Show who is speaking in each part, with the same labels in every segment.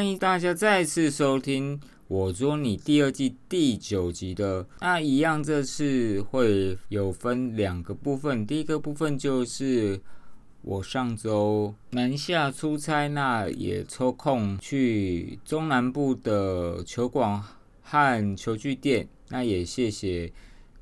Speaker 1: 欢迎大家再次收听我捉你第二季第九集的。那一样，这次会有分两个部分。第一个部分就是我上周南下出差，那也抽空去中南部的球馆和球具店。那也谢谢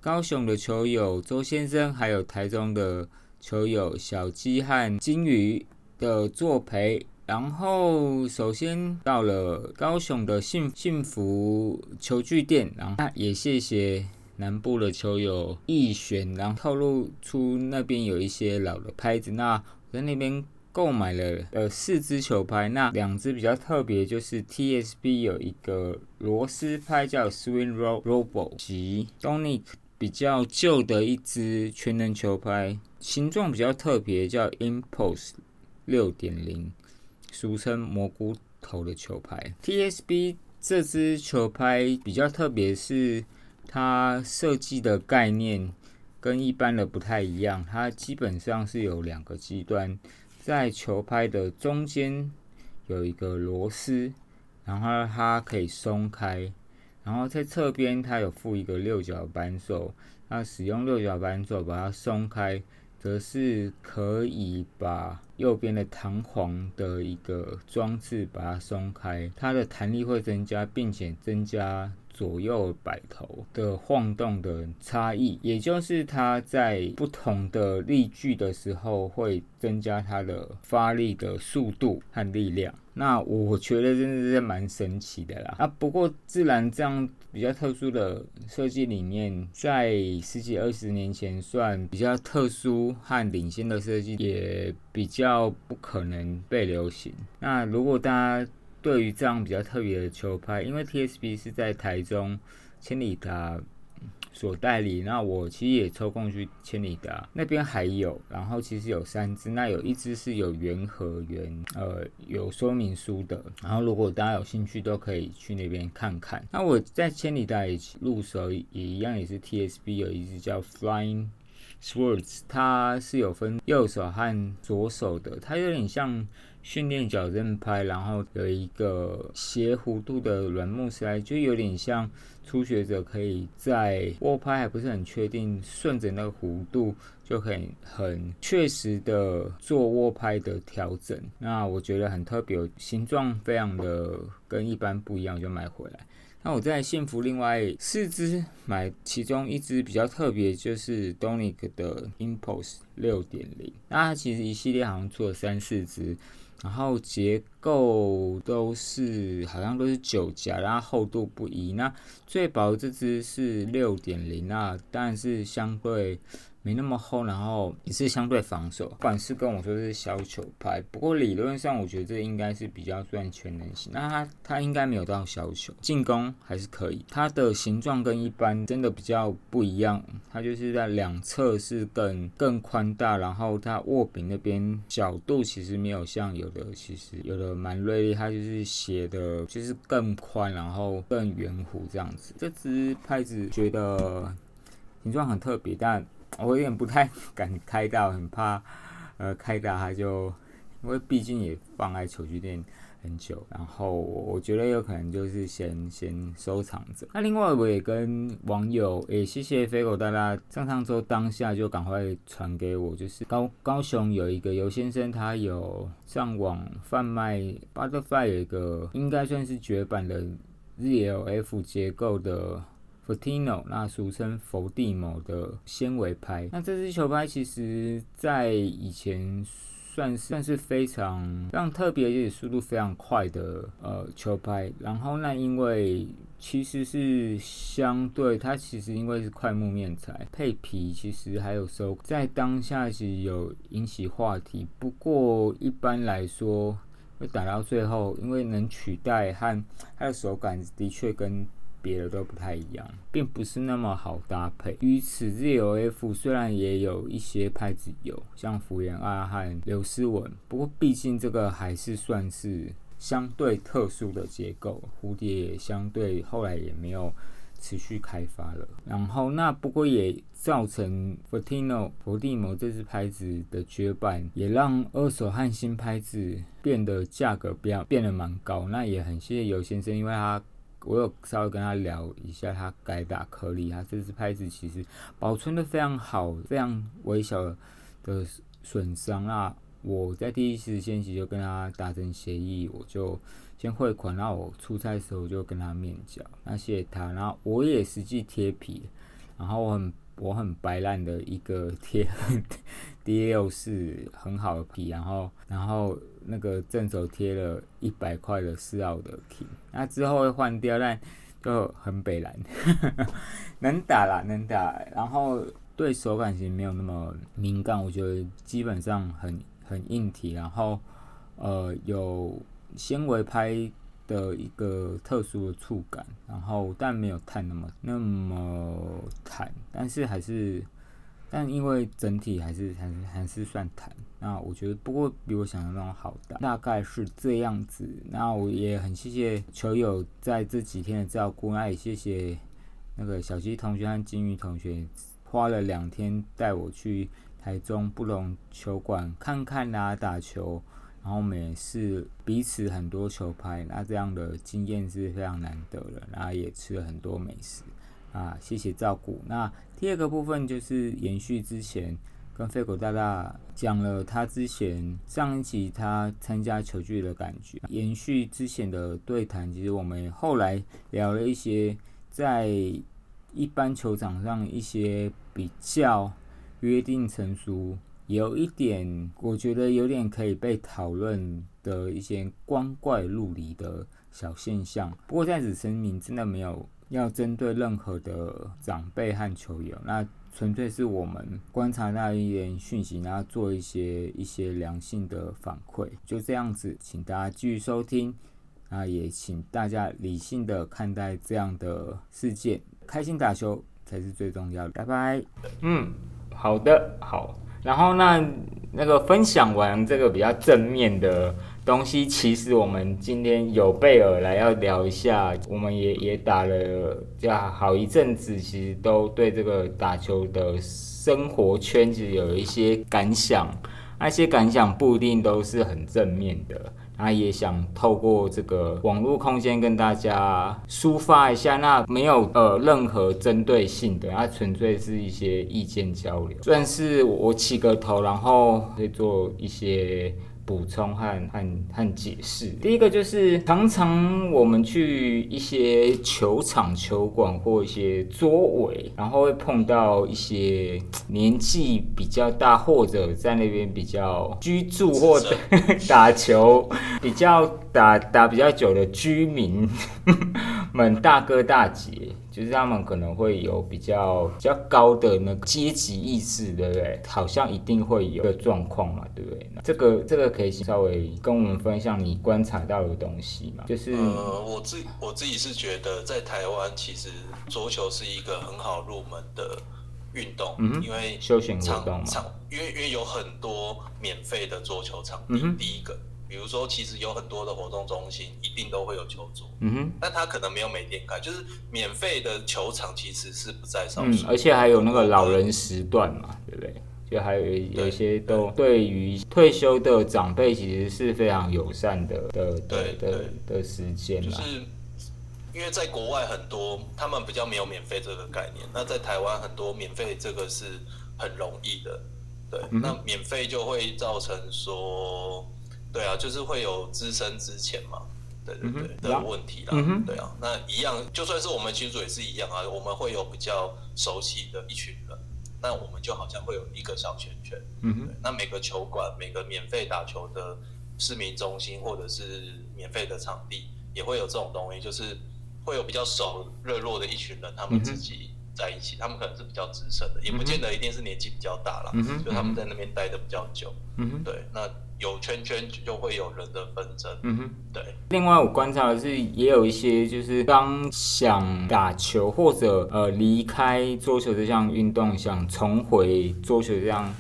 Speaker 1: 高雄的球友周先生，还有台中的球友小鸡和金鱼的作陪。然后，首先到了高雄的幸幸福球具店，然后也谢谢南部的球友易选，然后透露出那边有一些老的拍子。那我在那边购买了呃四支球拍，那两支比较特别，就是 TSB 有一个螺丝拍叫 Swing Robo，及 Donic 比较旧的一支全能球拍，形状比较特别，叫 Impulse 六点零。俗称蘑菇头的球拍，TSB 这支球拍比较特别，是它设计的概念跟一般的不太一样。它基本上是有两个极端，在球拍的中间有一个螺丝，然后它可以松开，然后在侧边它有附一个六角扳手，那使用六角扳手把它松开。则是可以把右边的弹簧的一个装置把它松开，它的弹力会增加，并且增加。左右摆头的晃动的差异，也就是它在不同的力矩的时候会增加它的发力的速度和力量。那我觉得真的是蛮神奇的啦。啊，不过自然这样比较特殊的设计理念，在十几二十年前算比较特殊和领先的设计，也比较不可能被流行。那如果大家对于这样比较特别的球拍，因为 TSB 是在台中千里达所代理，那我其实也抽空去千里达那边还有，然后其实有三支，那有一支是有原盒原呃有说明书的，然后如果大家有兴趣都可以去那边看看。那我在千里达入手也一样，也是 TSB 有一支叫 Flying Swords，它是有分右手和左手的，它有点像。训练矫正拍，然后有一个斜弧度的软木塞，就有点像初学者可以在握拍还不是很确定，顺着那个弧度就可以很确实的做握拍的调整。那我觉得很特别，形状非常的跟一般不一样，就买回来。那我在幸福另外四支买，其中一支比较特别，就是 Donic 的 Impulse 六点零。那它其实一系列好像出了三四支。然后结构都是好像都是九夹，然后厚度不一。那最薄这只是六点零，那但是相对。没那么厚，然后也是相对防守。不管是跟我说是小球拍，不过理论上我觉得这应该是比较算全能型。那它它应该没有到小球，进攻还是可以。它的形状跟一般真的比较不一样，它就是在两侧是更更宽大，然后它握柄那边角度其实没有像有的，其实有的蛮锐利，它就是斜的，就是更宽，然后更圆弧这样子。这只拍子觉得形状很特别，但。我有点不太 敢开大，很怕，呃，开大它就，因为毕竟也放在球具店很久，然后我觉得有可能就是先先收藏着。那另外我也跟网友，也谢谢飞狗大大上上周当下就赶快传给我，就是高高雄有一个游先生，他有上网贩卖 Butterfly 有一个应该算是绝版的 ZLF 结构的。Fortino，那俗称佛地魔的纤维拍，那这支球拍其实在以前算是算是非常非常特别，而且速度非常快的呃球拍。然后那因为其实是相对它其实因为是快木面材配皮，其实还有收在当下是有引起话题。不过一般来说，会打到最后，因为能取代和它的手感的确跟。别的都不太一样，并不是那么好搭配。于此，ZOF 虽然也有一些牌子有，像福原爱和刘思文，不过毕竟这个还是算是相对特殊的结构，蝴蝶也相对后来也没有持续开发了。然后那不过也造成 Fortino 佛地魔这支拍子的绝版，也让二手和新拍子变得价格变变得蛮高。那也很谢谢尤先生，因为他我有稍微跟他聊一下，他改打颗粒，啊这支拍子其实保存的非常好，非常微小的损伤啊。我在第一时间起就跟他达成协议，我就先汇款，然后我出差的时候就跟他面交，那谢谢他，然后我也实际贴皮，然后我很我很白烂的一个贴 D 六是很好的皮，然后然后那个正手贴了一百块的四奥的 K，那之后会换掉，但就很北蓝，能打啦能打，然后对手感其实没有那么敏感，我觉得基本上很。很硬体，然后呃有纤维拍的一个特殊的触感，然后但没有碳那么那么弹，但是还是但因为整体还是还是还是算弹，那我觉得不过比我想象中好打，大概是这样子。那我也很谢谢球友在这几天的照顾，那也谢谢那个小鸡同学和金玉同学花了两天带我去。台中布隆球馆看看啊，打球，然后我们也是彼此很多球拍，那这样的经验是非常难得的。然后也吃了很多美食啊，谢谢照顾。那第二个部分就是延续之前跟飞狗大大讲了他之前上一集他参加球具的感觉，延续之前的对谈，其实我们后来聊了一些在一般球场上一些比较。约定成熟，有一点我觉得有点可以被讨论的一些光怪陆离的小现象。不过在此声明，真的没有要针对任何的长辈和球友，那纯粹是我们观察到一点讯息，然后做一些一些良性的反馈。就这样子，请大家继续收听，啊，也请大家理性的看待这样的事件，开心打球才是最重要的。拜拜，嗯。好的，好。然后那那个分享完这个比较正面的东西，其实我们今天有备而来要聊一下，我们也也打了这好一阵子，其实都对这个打球的生活圈子有一些感想，那些感想不一定都是很正面的。那也想透过这个网络空间跟大家抒发一下，那没有呃任何针对性的，那纯粹是一些意见交流，算是我起个头，然后会做一些。补充和和和解释，第一个就是常常我们去一些球场、球馆或一些桌尾，然后会碰到一些年纪比较大或者在那边比较居住或者 打球比较打打比较久的居民 们大哥大姐。就是他们可能会有比较比较高的那个阶级意识，对不对？好像一定会有个状况嘛，对不对？这个这个可以稍微跟我们分享你观察到的东西嘛？就是
Speaker 2: 呃，我自我自己是觉得在台湾其实桌球是一个很好入门的运动，嗯，因为
Speaker 1: 休闲活动嘛，
Speaker 2: 因为因为有很多免费的桌球场地，第一个。比如说，其实有很多的活动中心一定都会有球桌，嗯哼，但他可能没有每天开，就是免费的球场其实是不在少数，
Speaker 1: 而且还有那个老人时段嘛，对不对？就还有有一些都对于退休的长辈其实是非常友善的的的的的时间
Speaker 2: 啦。就是因为在国外很多他们比较没有免费这个概念，那在台湾很多免费这个是很容易的，对，那免费就会造成说。对啊，就是会有资深之前嘛，对对对的问题啦。对啊，那一样，就算是我们群主也是一样啊。我们会有比较熟悉的一群人，那我们就好像会有一个小圈圈。嗯哼，那每个球馆、每个免费打球的市民中心或者是免费的场地，也会有这种东西，就是会有比较熟、热络的一群人，他们自己在一起，他们可能是比较资深的，也不见得一定是年纪比较大了，就他们在那边待的比较久。嗯哼，对，那。有圈圈就会有人的纷争。嗯哼，对。
Speaker 1: 另外，我观察的是，也有一些就是刚想打球或者呃离开桌球这项运动，想重回桌球这样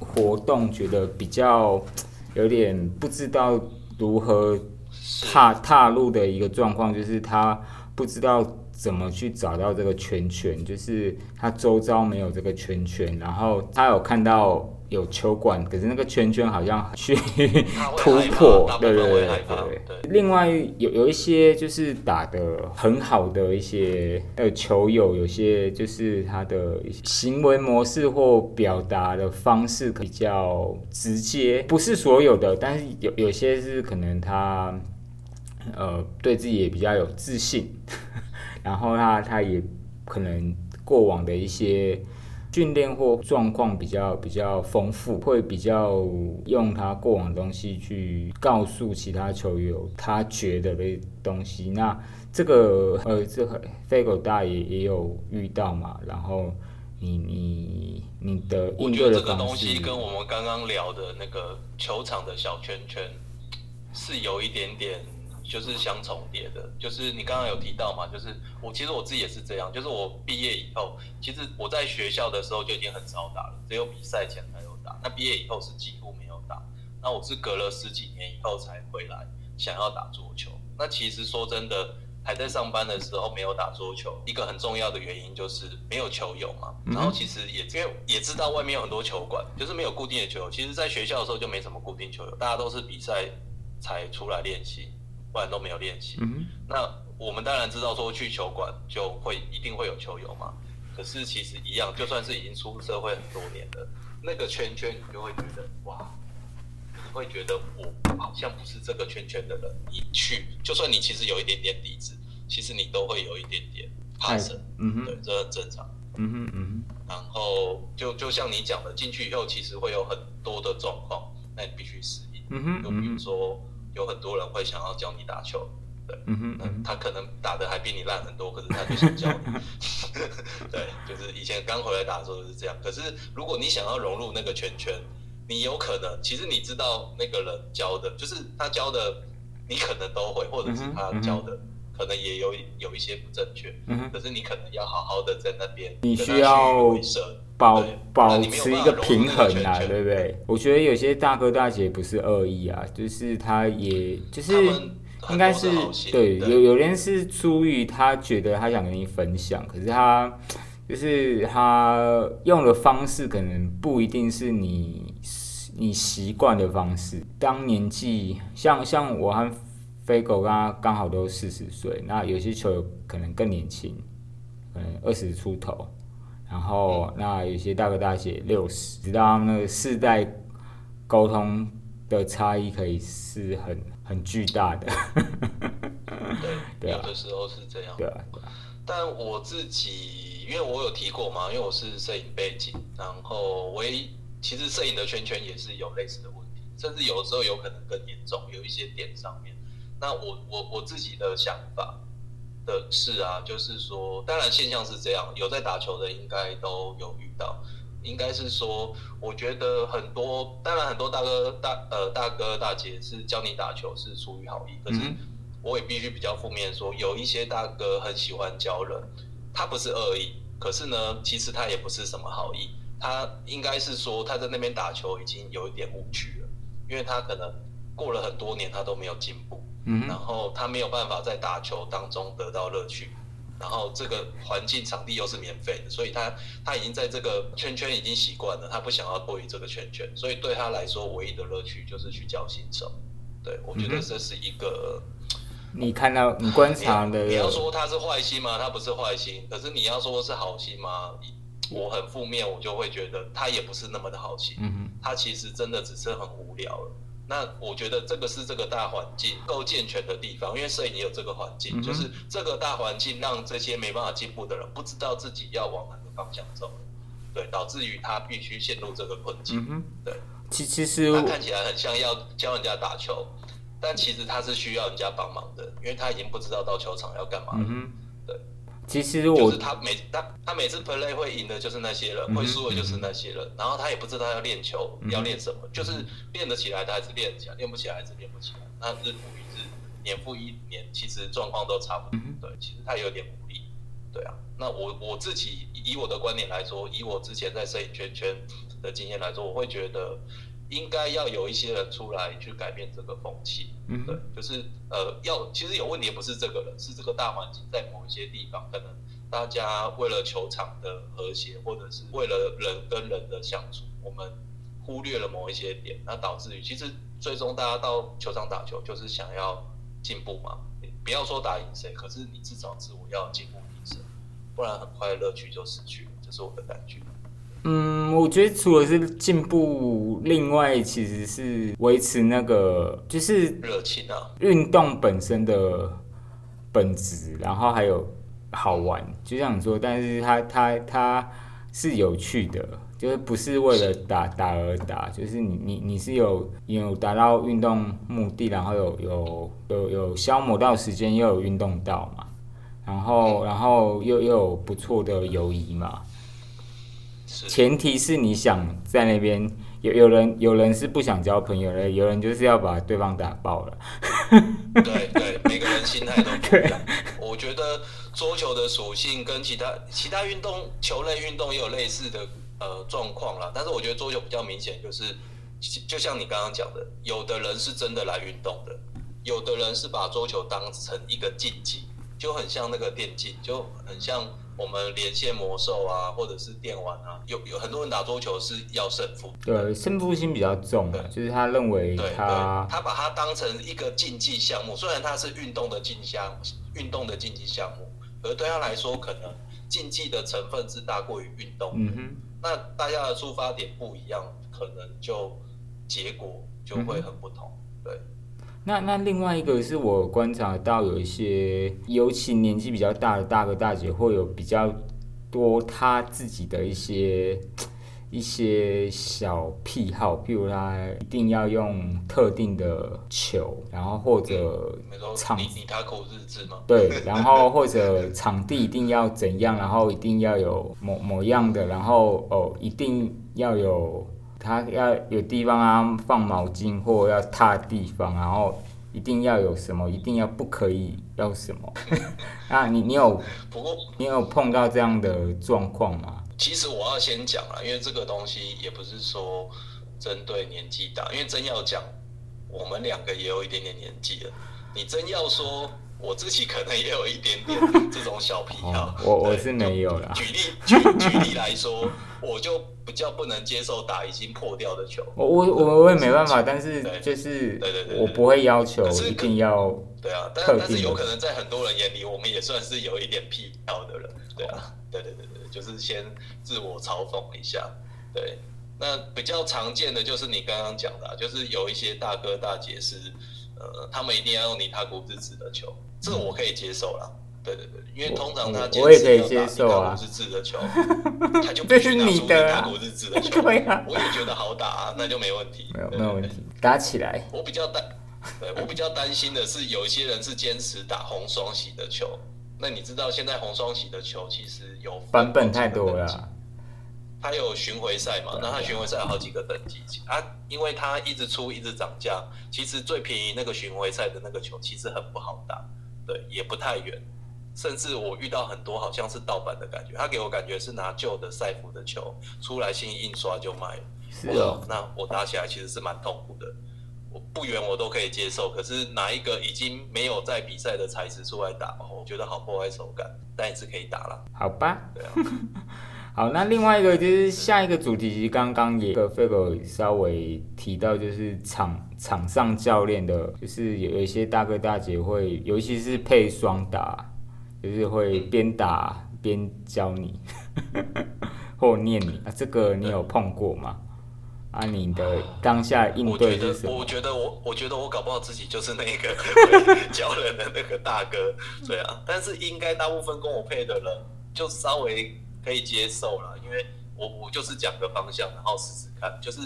Speaker 1: 活动，觉得比较有点不知道如何踏踏入的一个状况，就是他不知道怎么去找到这个圈圈，就是他周遭没有这个圈圈，然后他有看到。有球馆，可是那个圈圈好像去 突破，对对对对。另外有有一些就是打的很好的一些呃球友，有些就是他的行为模式或表达的方式比较直接，不是所有的，但是有有些是可能他呃对自己也比较有自信，然后他他也可能过往的一些。训练或状况比较比较丰富，会比较用他过往的东西去告诉其他球友他觉得的东西。那这个呃，这个飞狗大爷也有遇到嘛？然后你你你的应对的
Speaker 2: 这个东西跟我们刚刚聊的那个球场的小圈圈是有一点点。就是相重叠的，就是你刚刚有提到嘛，就是我其实我自己也是这样，就是我毕业以后，其实我在学校的时候就已经很少打了，只有比赛前才有打。那毕业以后是几乎没有打，那我是隔了十几年以后才回来想要打桌球。那其实说真的，还在上班的时候没有打桌球，一个很重要的原因就是没有球友嘛。然后其实也因为也知道外面有很多球馆，就是没有固定的球友。其实在学校的时候就没什么固定球友，大家都是比赛才出来练习。不然都没有练习。那我们当然知道说去球馆就会一定会有球友嘛。可是其实一样，就算是已经出社会很多年的那个圈圈，你就会觉得哇，你会觉得我好像不是这个圈圈的人。你去，就算你其实有一点点底子，其实你都会有一点点怕生。嗯哼，对，这很正常。嗯哼嗯哼。然后就就像你讲的，进去以后其实会有很多的状况，那你必须适应。嗯哼，就比如说。有很多人会想要教你打球，对，嗯哼，他可能打的还比你烂很多，可是他就想教你，对，就是以前刚回来打的时候是这样。可是如果你想要融入那个圈圈，你有可能，其实你知道那个人教的，就是他教的，你可能都会，或者是他教的，可能也有有一些不正确，嗯可是你可能要好好的在那边，
Speaker 1: 你需要。保保持一个平衡啊，对不对？我觉得有些大哥大姐不是恶意啊，就是他也就是应该是对有有人是出于他觉得他想跟你分享，可是他就是他用的方式可能不一定是你你习惯的方式。当年纪像像我和飞狗刚刚好都四十岁，那有些球友可能更年轻，可能二十出头。然后，那有些大哥大姐六十，知道那个世代沟通的差异可以是很很巨大的。
Speaker 2: 对，有的时候是这样。对啊。但我自己，因为我有提过嘛，因为我是摄影背景，然后我也其实摄影的圈圈也是有类似的问题，甚至有的时候有可能更严重，有一些点上面。那我我我自己的想法。的事啊，就是说，当然现象是这样，有在打球的应该都有遇到，应该是说，我觉得很多，当然很多大哥大呃大哥大姐是教你打球是出于好意，可是我也必须比较负面说，有一些大哥很喜欢教人，他不是恶意，可是呢，其实他也不是什么好意，他应该是说他在那边打球已经有一点误区了，因为他可能过了很多年他都没有进步。嗯，然后他没有办法在打球当中得到乐趣，然后这个环境场地又是免费的，所以他他已经在这个圈圈已经习惯了，他不想要脱离这个圈圈，所以对他来说唯一的乐趣就是去教新手。对我觉得这是一个，
Speaker 1: 你看到你观察的，
Speaker 2: 你要说他是坏心吗？他不是坏心，可是你要说是好心吗？我很负面，我就会觉得他也不是那么的好心，嗯他其实真的只是很无聊了。那我觉得这个是这个大环境够健全的地方，因为摄影也有这个环境，就是这个大环境让这些没办法进步的人不知道自己要往哪个方向走，对，导致于他必须陷入这个困境。对，
Speaker 1: 其其实
Speaker 2: 他看起来很像要教人家打球，但其实他是需要人家帮忙的，因为他已经不知道到球场要干嘛了。
Speaker 1: 其实我
Speaker 2: 就是他每他他每次 play 会赢的就是那些人，会输的就是那些人，然后他也不知道要练球要练什么，就是练得起来他还是练起来，练不起来还是练不起来。那日复一日，年复一年，其实状况都差不多。对，其实他有点无力。对啊，那我我自己以我的观点来说，以我之前在摄影圈圈的经验来说，我会觉得应该要有一些人出来去改变这个风气。嗯，对，就是呃，要其实有问题不是这个人，是这个大环境在某一些地方，可能大家为了球场的和谐，或者是为了人跟人的相处，我们忽略了某一些点，那导致于其实最终大家到球场打球就是想要进步嘛。不要说打赢谁，可是你至少自我要进步提升，不然很快乐趣就失去了，这是我的感觉。
Speaker 1: 嗯，我觉得除了是进步，另外其实是维持那个就是
Speaker 2: 热情啊，
Speaker 1: 运动本身的本质，然后还有好玩，就像你说，但是它它它是有趣的，就是不是为了打打而打，就是你你你是有有达到运动目的，然后有有有有消磨到时间，又有运动到嘛，然后然后又又有不错的友谊嘛。前提是你想在那边有有人有人是不想交朋友的，有人就是要把对方打爆了。
Speaker 2: 对对，每个人心态都不一样。我觉得桌球的属性跟其他其他运动球类运动也有类似的呃状况啦，但是我觉得桌球比较明显，就是就像你刚刚讲的，有的人是真的来运动的，有的人是把桌球当成一个竞技，就很像那个电竞，就很像。我们连线魔兽啊，或者是电玩啊，有有很多人打桌球是要胜负，
Speaker 1: 对胜负心比较重的，就是他认为他
Speaker 2: 他把它当成一个竞技项目，虽然它是运动的竞项运动的竞技项目，而对他来说，可能竞技的成分是大过于运动。嗯哼，那大家的出发点不一样，可能就结果就会很不同。对。
Speaker 1: 那那另外一个是我观察到有一些，尤其年纪比较大的大哥大姐，会有比较多他自己的一些一些小癖好，譬如他一定要用特定的球，然后或者
Speaker 2: 场你他口日志吗？
Speaker 1: 对，然后或者场地一定要怎样，然后一定要有某某样的，然后哦一定要有。他要有地方啊，放毛巾或要踏地方，然后一定要有什么，一定要不可以要什么。啊，你你有
Speaker 2: 不过
Speaker 1: 你有碰到这样的状况吗？
Speaker 2: 其实我要先讲了，因为这个东西也不是说针对年纪大，因为真要讲，我们两个也有一点点年纪了。你真要说。我自己可能也有一点点 这种小癖好，
Speaker 1: 我我是没有啦。
Speaker 2: 举例举举例来说，我就比较不能接受打已经破掉的球。
Speaker 1: 我我我我也没办法，但是就是
Speaker 2: 对对对，
Speaker 1: 我不会要求一定要
Speaker 2: 对啊，但但是有可能在很多人眼里，我们也算是有一点癖好的人。对啊，对对对对，就是先自我嘲讽一下。对，那比较常见的就是你刚刚讲的，就是有一些大哥大姐是。呃，他们一定要用尼塔古之子的球，这个我可以接受了。对对对，因为通常他
Speaker 1: 我也可以接受
Speaker 2: 啊，日子的球，他就必须拿出尼塔古日子的球。对啊，我也觉得好打，啊那就没问题。
Speaker 1: 没有没有问题，打起来。
Speaker 2: 我比较担，对我比较担心的是，有一些人是坚持打红双喜的球。那你知道现在红双喜的球其实有
Speaker 1: 版本太多了。
Speaker 2: 它有巡回赛嘛？那它巡回赛有好几个等级啊，因为它一直出，一直涨价。其实最便宜那个巡回赛的那个球其实很不好打，对，也不太远。甚至我遇到很多好像是盗版的感觉，他给我感觉是拿旧的赛服的球出来新印刷就卖。
Speaker 1: 是哦，
Speaker 2: 那我打起来其实是蛮痛苦的。我不远我都可以接受，可是拿一个已经没有在比赛的材质出来打，我觉得好破坏手感。但也是可以打了。
Speaker 1: 好吧。
Speaker 2: 对啊。
Speaker 1: 好，那另外一个就是下一个主题，其实刚刚也个费狗稍微提到，就是场场上教练的，就是有一些大哥大姐会，尤其是配双打，就是会边打边教你 或念你啊，这个你有碰过吗？啊，你的当下应对是什
Speaker 2: 么？我觉得我我觉得我搞不好自己就是那个教人的那个大哥，对啊，但是应该大部分跟我配的人就稍微。可以接受了，因为我我就是讲个方向，然后试试看。就是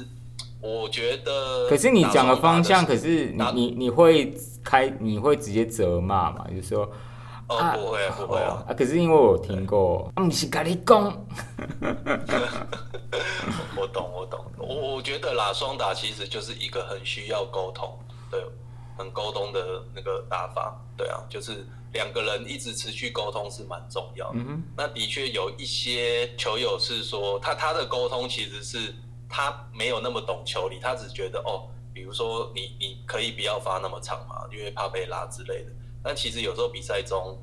Speaker 2: 我觉得，
Speaker 1: 可是你讲个方向，可是你你你会开，你会直接责骂嘛？就是说，
Speaker 2: 哦，不会不会啊。
Speaker 1: 啊，可是因为我听过，不是跟你讲。
Speaker 2: 我 懂我懂，我我觉得啦，双打其实就是一个很需要沟通，对，很沟通的那个打法，对啊，就是。两个人一直持续沟通是蛮重要的。那的确有一些球友是说，他他的沟通其实是他没有那么懂球理，他只觉得哦，比如说你你可以不要发那么长嘛，因为怕被拉之类的。但其实有时候比赛中。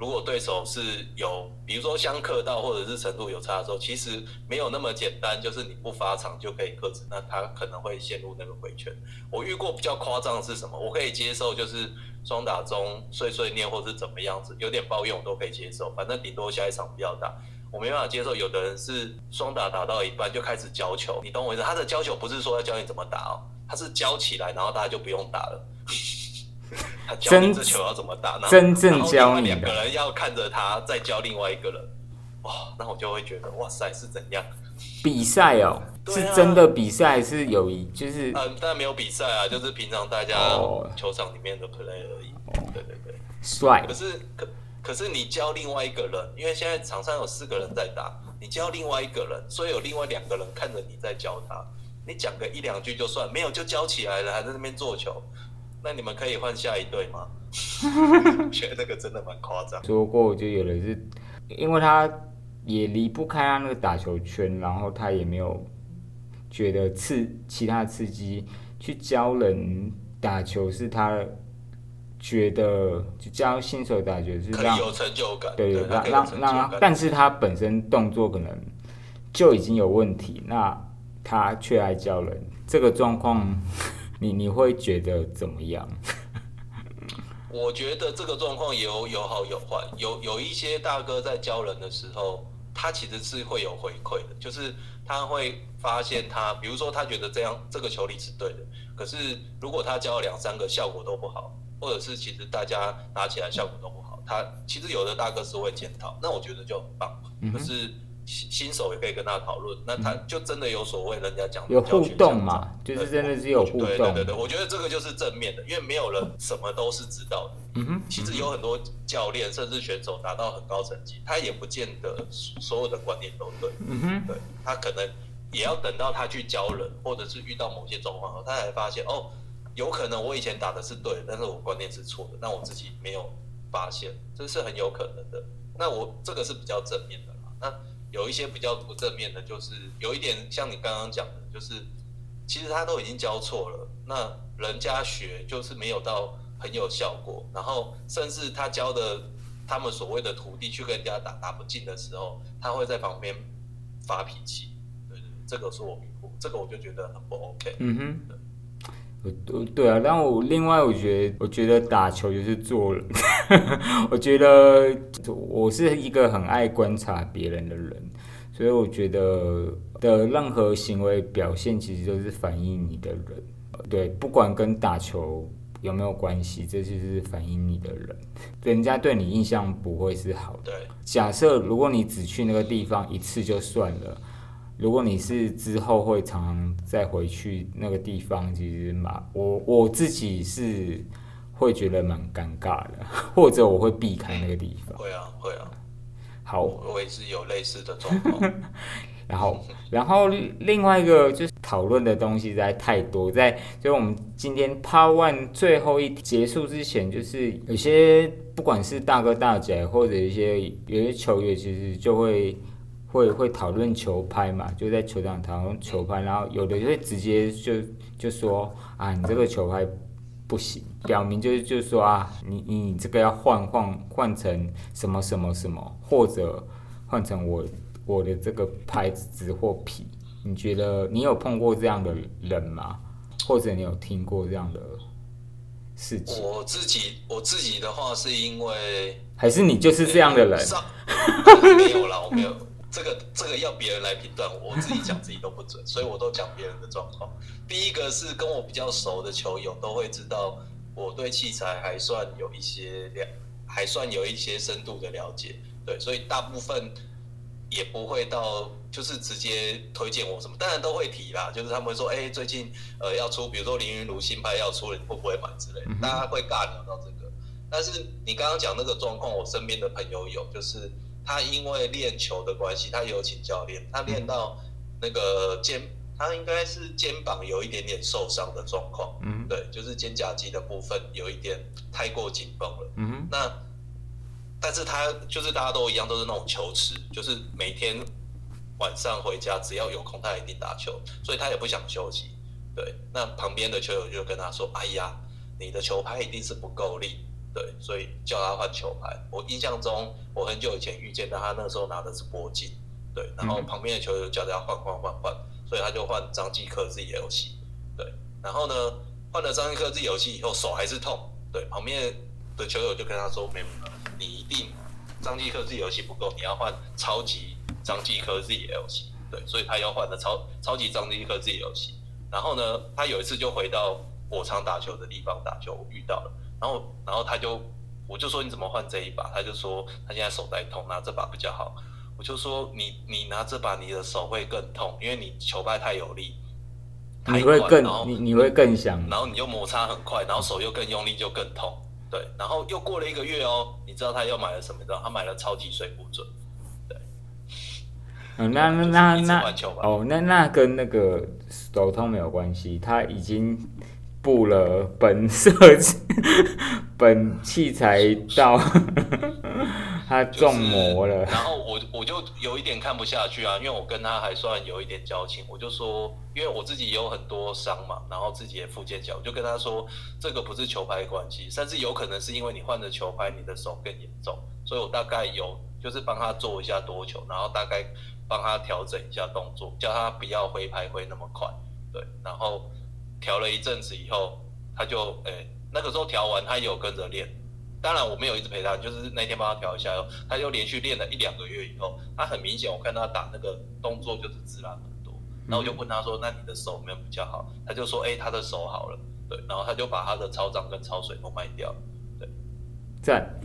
Speaker 2: 如果对手是有，比如说相克到或者是程度有差的时候，其实没有那么简单，就是你不发场就可以克制，那他可能会陷入那个回圈。我遇过比较夸张的是什么？我可以接受，就是双打中碎碎念或是怎么样子，有点抱怨我都可以接受，反正顶多下一场不要打。我没办法接受，有的人是双打打到一半就开始教球，你懂我意思？他的教球不是说要教你怎么打哦，他是教起来，然后大家就不用打了。他教你这球要怎么打，
Speaker 1: 真正教你
Speaker 2: 两个人要看着他再教另外一个人，哇，那我就会觉得哇塞是怎样
Speaker 1: 比赛哦？是真的比赛是有一就是
Speaker 2: 嗯，但没有比赛啊，就是平常大家球场里面的 play 而已。对对对，
Speaker 1: 帅。
Speaker 2: 可是可可是你教另外一个人，因为现在场上有四个人在打，你教另外一个人，所以有另外两个人看着你在教他，你讲个一两句就算，没有就教起来了，还在那边做球。那你们可以换下一对吗？觉得这个真的蛮夸张。
Speaker 1: 说过，我就有人是，因为他也离不开他那个打球圈，然后他也没有觉得刺其他刺激去教人打球是他觉得就教新手打球是让
Speaker 2: 有成就感，
Speaker 1: 对
Speaker 2: 对，
Speaker 1: 让让让，但是他本身动作可能就已经有问题，那他却爱教人，这个状况。你你会觉得怎么样？
Speaker 2: 我觉得这个状况有有好有坏，有有一些大哥在教人的时候，他其实是会有回馈的，就是他会发现他，比如说他觉得这样这个球理是对的，可是如果他教了两三个效果都不好，或者是其实大家拿起来效果都不好，他其实有的大哥是会检讨，那我觉得就很棒，可是。新新手也可以跟他讨论，那他就真的有所谓人家讲
Speaker 1: 有互动嘛，就是真的是有互动。
Speaker 2: 对对对对，我觉得这个就是正面的，因为没有人什么都是知道的。嗯哼，其实有很多教练甚至选手达到很高成绩，他也不见得所有的观念都对。嗯哼，对他可能也要等到他去教人，或者是遇到某些状况后，他才发现哦，有可能我以前打的是对，但是我观念是错的，那我自己没有发现，这是很有可能的。那我这个是比较正面的啦。那有一些比较不正面的，就是有一点像你刚刚讲的，就是其实他都已经教错了，那人家学就是没有到很有效果，然后甚至他教的他们所谓的徒弟去跟人家打打不进的时候，他会在旁边发脾气，对对，这个是我这个我就觉得很不 OK。嗯哼。
Speaker 1: 对对啊，但我另外我觉得，我觉得打球就是做人。我觉得我是一个很爱观察别人的人，所以我觉得的任何行为表现其实都是反映你的人。对，不管跟打球有没有关系，这就是反映你的人。人家对你印象不会是好的。假设如果你只去那个地方一次就算了。如果你是之后会常常再回去那个地方，其实嘛，我我自己是会觉得蛮尴尬的，或者我会避开那个地方。
Speaker 2: 会啊，会啊。
Speaker 1: 好，
Speaker 2: 我也是有类似的状况。
Speaker 1: 然后，然后另外一个就是讨论的东西实在太多，在就我们今天 Part One 最后一结束之前，就是有些不管是大哥大姐或者一些有些球员，其实就会。会会讨论球拍嘛？就在球场讨论球拍，然后有的就会直接就就说啊，你这个球拍不行，表明就是就是说啊，你你这个要换换换成什么什么什么，或者换成我我的这个拍子或皮。你觉得你有碰过这样的人吗？或者你有听过这样的事情？
Speaker 2: 我自己我自己的话是因为
Speaker 1: 还是你就是这样的人？
Speaker 2: 没有啦，我没有。这个这个要别人来评断，我自己讲自己都不准，所以我都讲别人的状况。第一个是跟我比较熟的球友都会知道，我对器材还算有一些了，还算有一些深度的了解。对，所以大部分也不会到就是直接推荐我什么，当然都会提啦，就是他们会说，哎，最近呃要出，比如说凌云如新拍要出了，你会不会买之类的，大家会尬聊到这个。但是你刚刚讲那个状况，我身边的朋友有，就是。他因为练球的关系，他有请教练，他练到那个肩，他应该是肩膀有一点点受伤的状况，嗯，对，就是肩胛肌的部分有一点太过紧绷了，嗯那但是他就是大家都一样，都是那种球痴，就是每天晚上回家只要有空，他一定打球，所以他也不想休息。对，那旁边的球友就跟他说：“哎呀，你的球拍一定是不够力。”对，所以叫他换球拍。我印象中，我很久以前遇见他他，那时候拿的是波金。对，然后旁边的球友叫他换换换换，所以他就换张继科 Z 游戏。对，然后呢，换了张继科 Z 游戏以后手还是痛。对，旁边的球友就跟他说：“没有，你一定张继科 Z 游戏不够，你要换超级张继科 Z 游戏。”对，所以他要换的超超级张继科 Z 游戏。然后呢，他有一次就回到我常打球的地方打球，遇到了。然后，然后他就，我就说你怎么换这一把？他就说他现在手在痛，拿这把比较好。我就说你你拿这把，你的手会更痛，因为你球拍太有力，
Speaker 1: 你会更你你会更想，
Speaker 2: 然后你就摩擦很快，然后手又更用力，就更痛。对，然后又过了一个月哦，你知道他又买了什么？知道他买了超级水不准。对，
Speaker 1: 嗯，那那那哦，那那跟那个手痛没有关系，他已经。布了本设、本器材到 他中魔了，
Speaker 2: 然后我我就有一点看不下去啊，因为我跟他还算有一点交情，我就说，因为我自己有很多伤嘛，然后自己也复健脚，我就跟他说，这个不是球拍关系，甚至有可能是因为你换的球拍，你的手更严重，所以我大概有就是帮他做一下多球，然后大概帮他调整一下动作，叫他不要挥拍挥那么快，对，然后。调了一阵子以后，他就诶，那个时候调完，他也有跟着练。当然我没有一直陪他，就是那天帮他调一下后，他就连续练了一两个月以后，他很明显我看他打那个动作就是自然很多。然后我就问他说：“那你的手没有比较好？”他就说：“哎，他的手好了。”对，然后他就把他的超张跟超水都卖掉。对，
Speaker 1: 赞。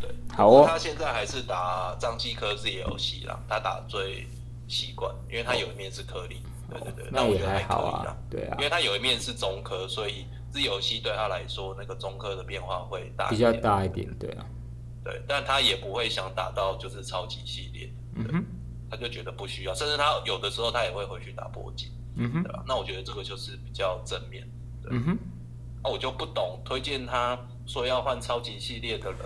Speaker 2: 对，
Speaker 1: 好哦。
Speaker 2: 他现在还是打张继科自己游戏啦，他打最习惯，因为他有一面是颗粒。对对对，那我觉得还
Speaker 1: 好啊，对啊，
Speaker 2: 因为他有一面是中科，所以自游系对他来说，那个中科的变化会大
Speaker 1: 比较大一点，对啊，
Speaker 2: 对，但他也不会想打到就是超级系列，嗯哼，他就觉得不需要，甚至他有的时候他也会回去打波金，嗯哼，对吧？那我觉得这个就是比较正面，嗯哼，那我就不懂推荐他说要换超级系列的人。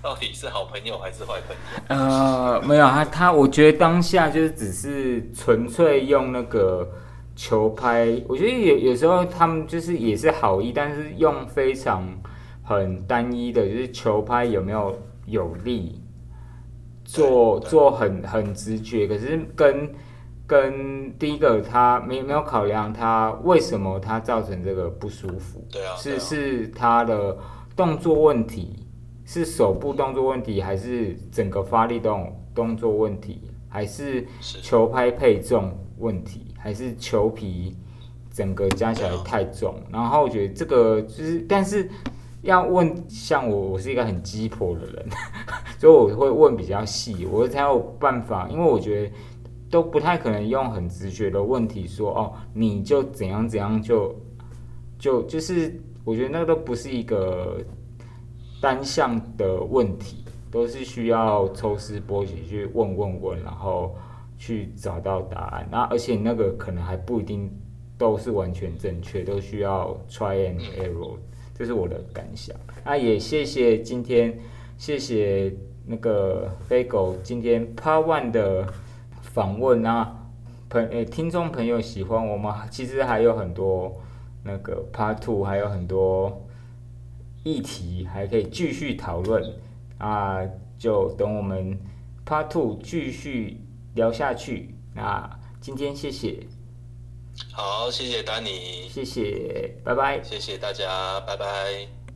Speaker 2: 到底是好朋友还是坏朋友？呃，
Speaker 1: 没有他，他我觉得当下就是只是纯粹用那个球拍。我觉得有有时候他们就是也是好意，但是用非常很单一的，就是球拍有没有有力，做做很很直觉。可是跟跟第一个他没没有考量他为什么他造成这个不舒服？
Speaker 2: 对啊，
Speaker 1: 是是他的动作问题。是手部动作问题，还是整个发力动动作问题，还是球拍配重问题，还是球皮整个加起来太重？然后我觉得这个就是，但是要问像我，我是一个很鸡婆的人，所以我会问比较细，我才有办法，因为我觉得都不太可能用很直觉的问题说哦，你就怎样怎样就就就是，我觉得那个都不是一个。单向的问题都是需要抽丝剥茧去问问问，然后去找到答案。那而且那个可能还不一定都是完全正确，都需要 try and error。这是我的感想。那也谢谢今天，谢谢那个飞狗今天 Part One 的访问啊。朋诶，听众朋友喜欢我吗？其实还有很多那个 Part Two，还有很多。议题还可以继续讨论啊，就等我们 Part Two 继续聊下去。那今天谢谢，
Speaker 2: 好，谢谢丹尼，
Speaker 1: 谢谢，拜拜，
Speaker 2: 谢谢大家，拜拜。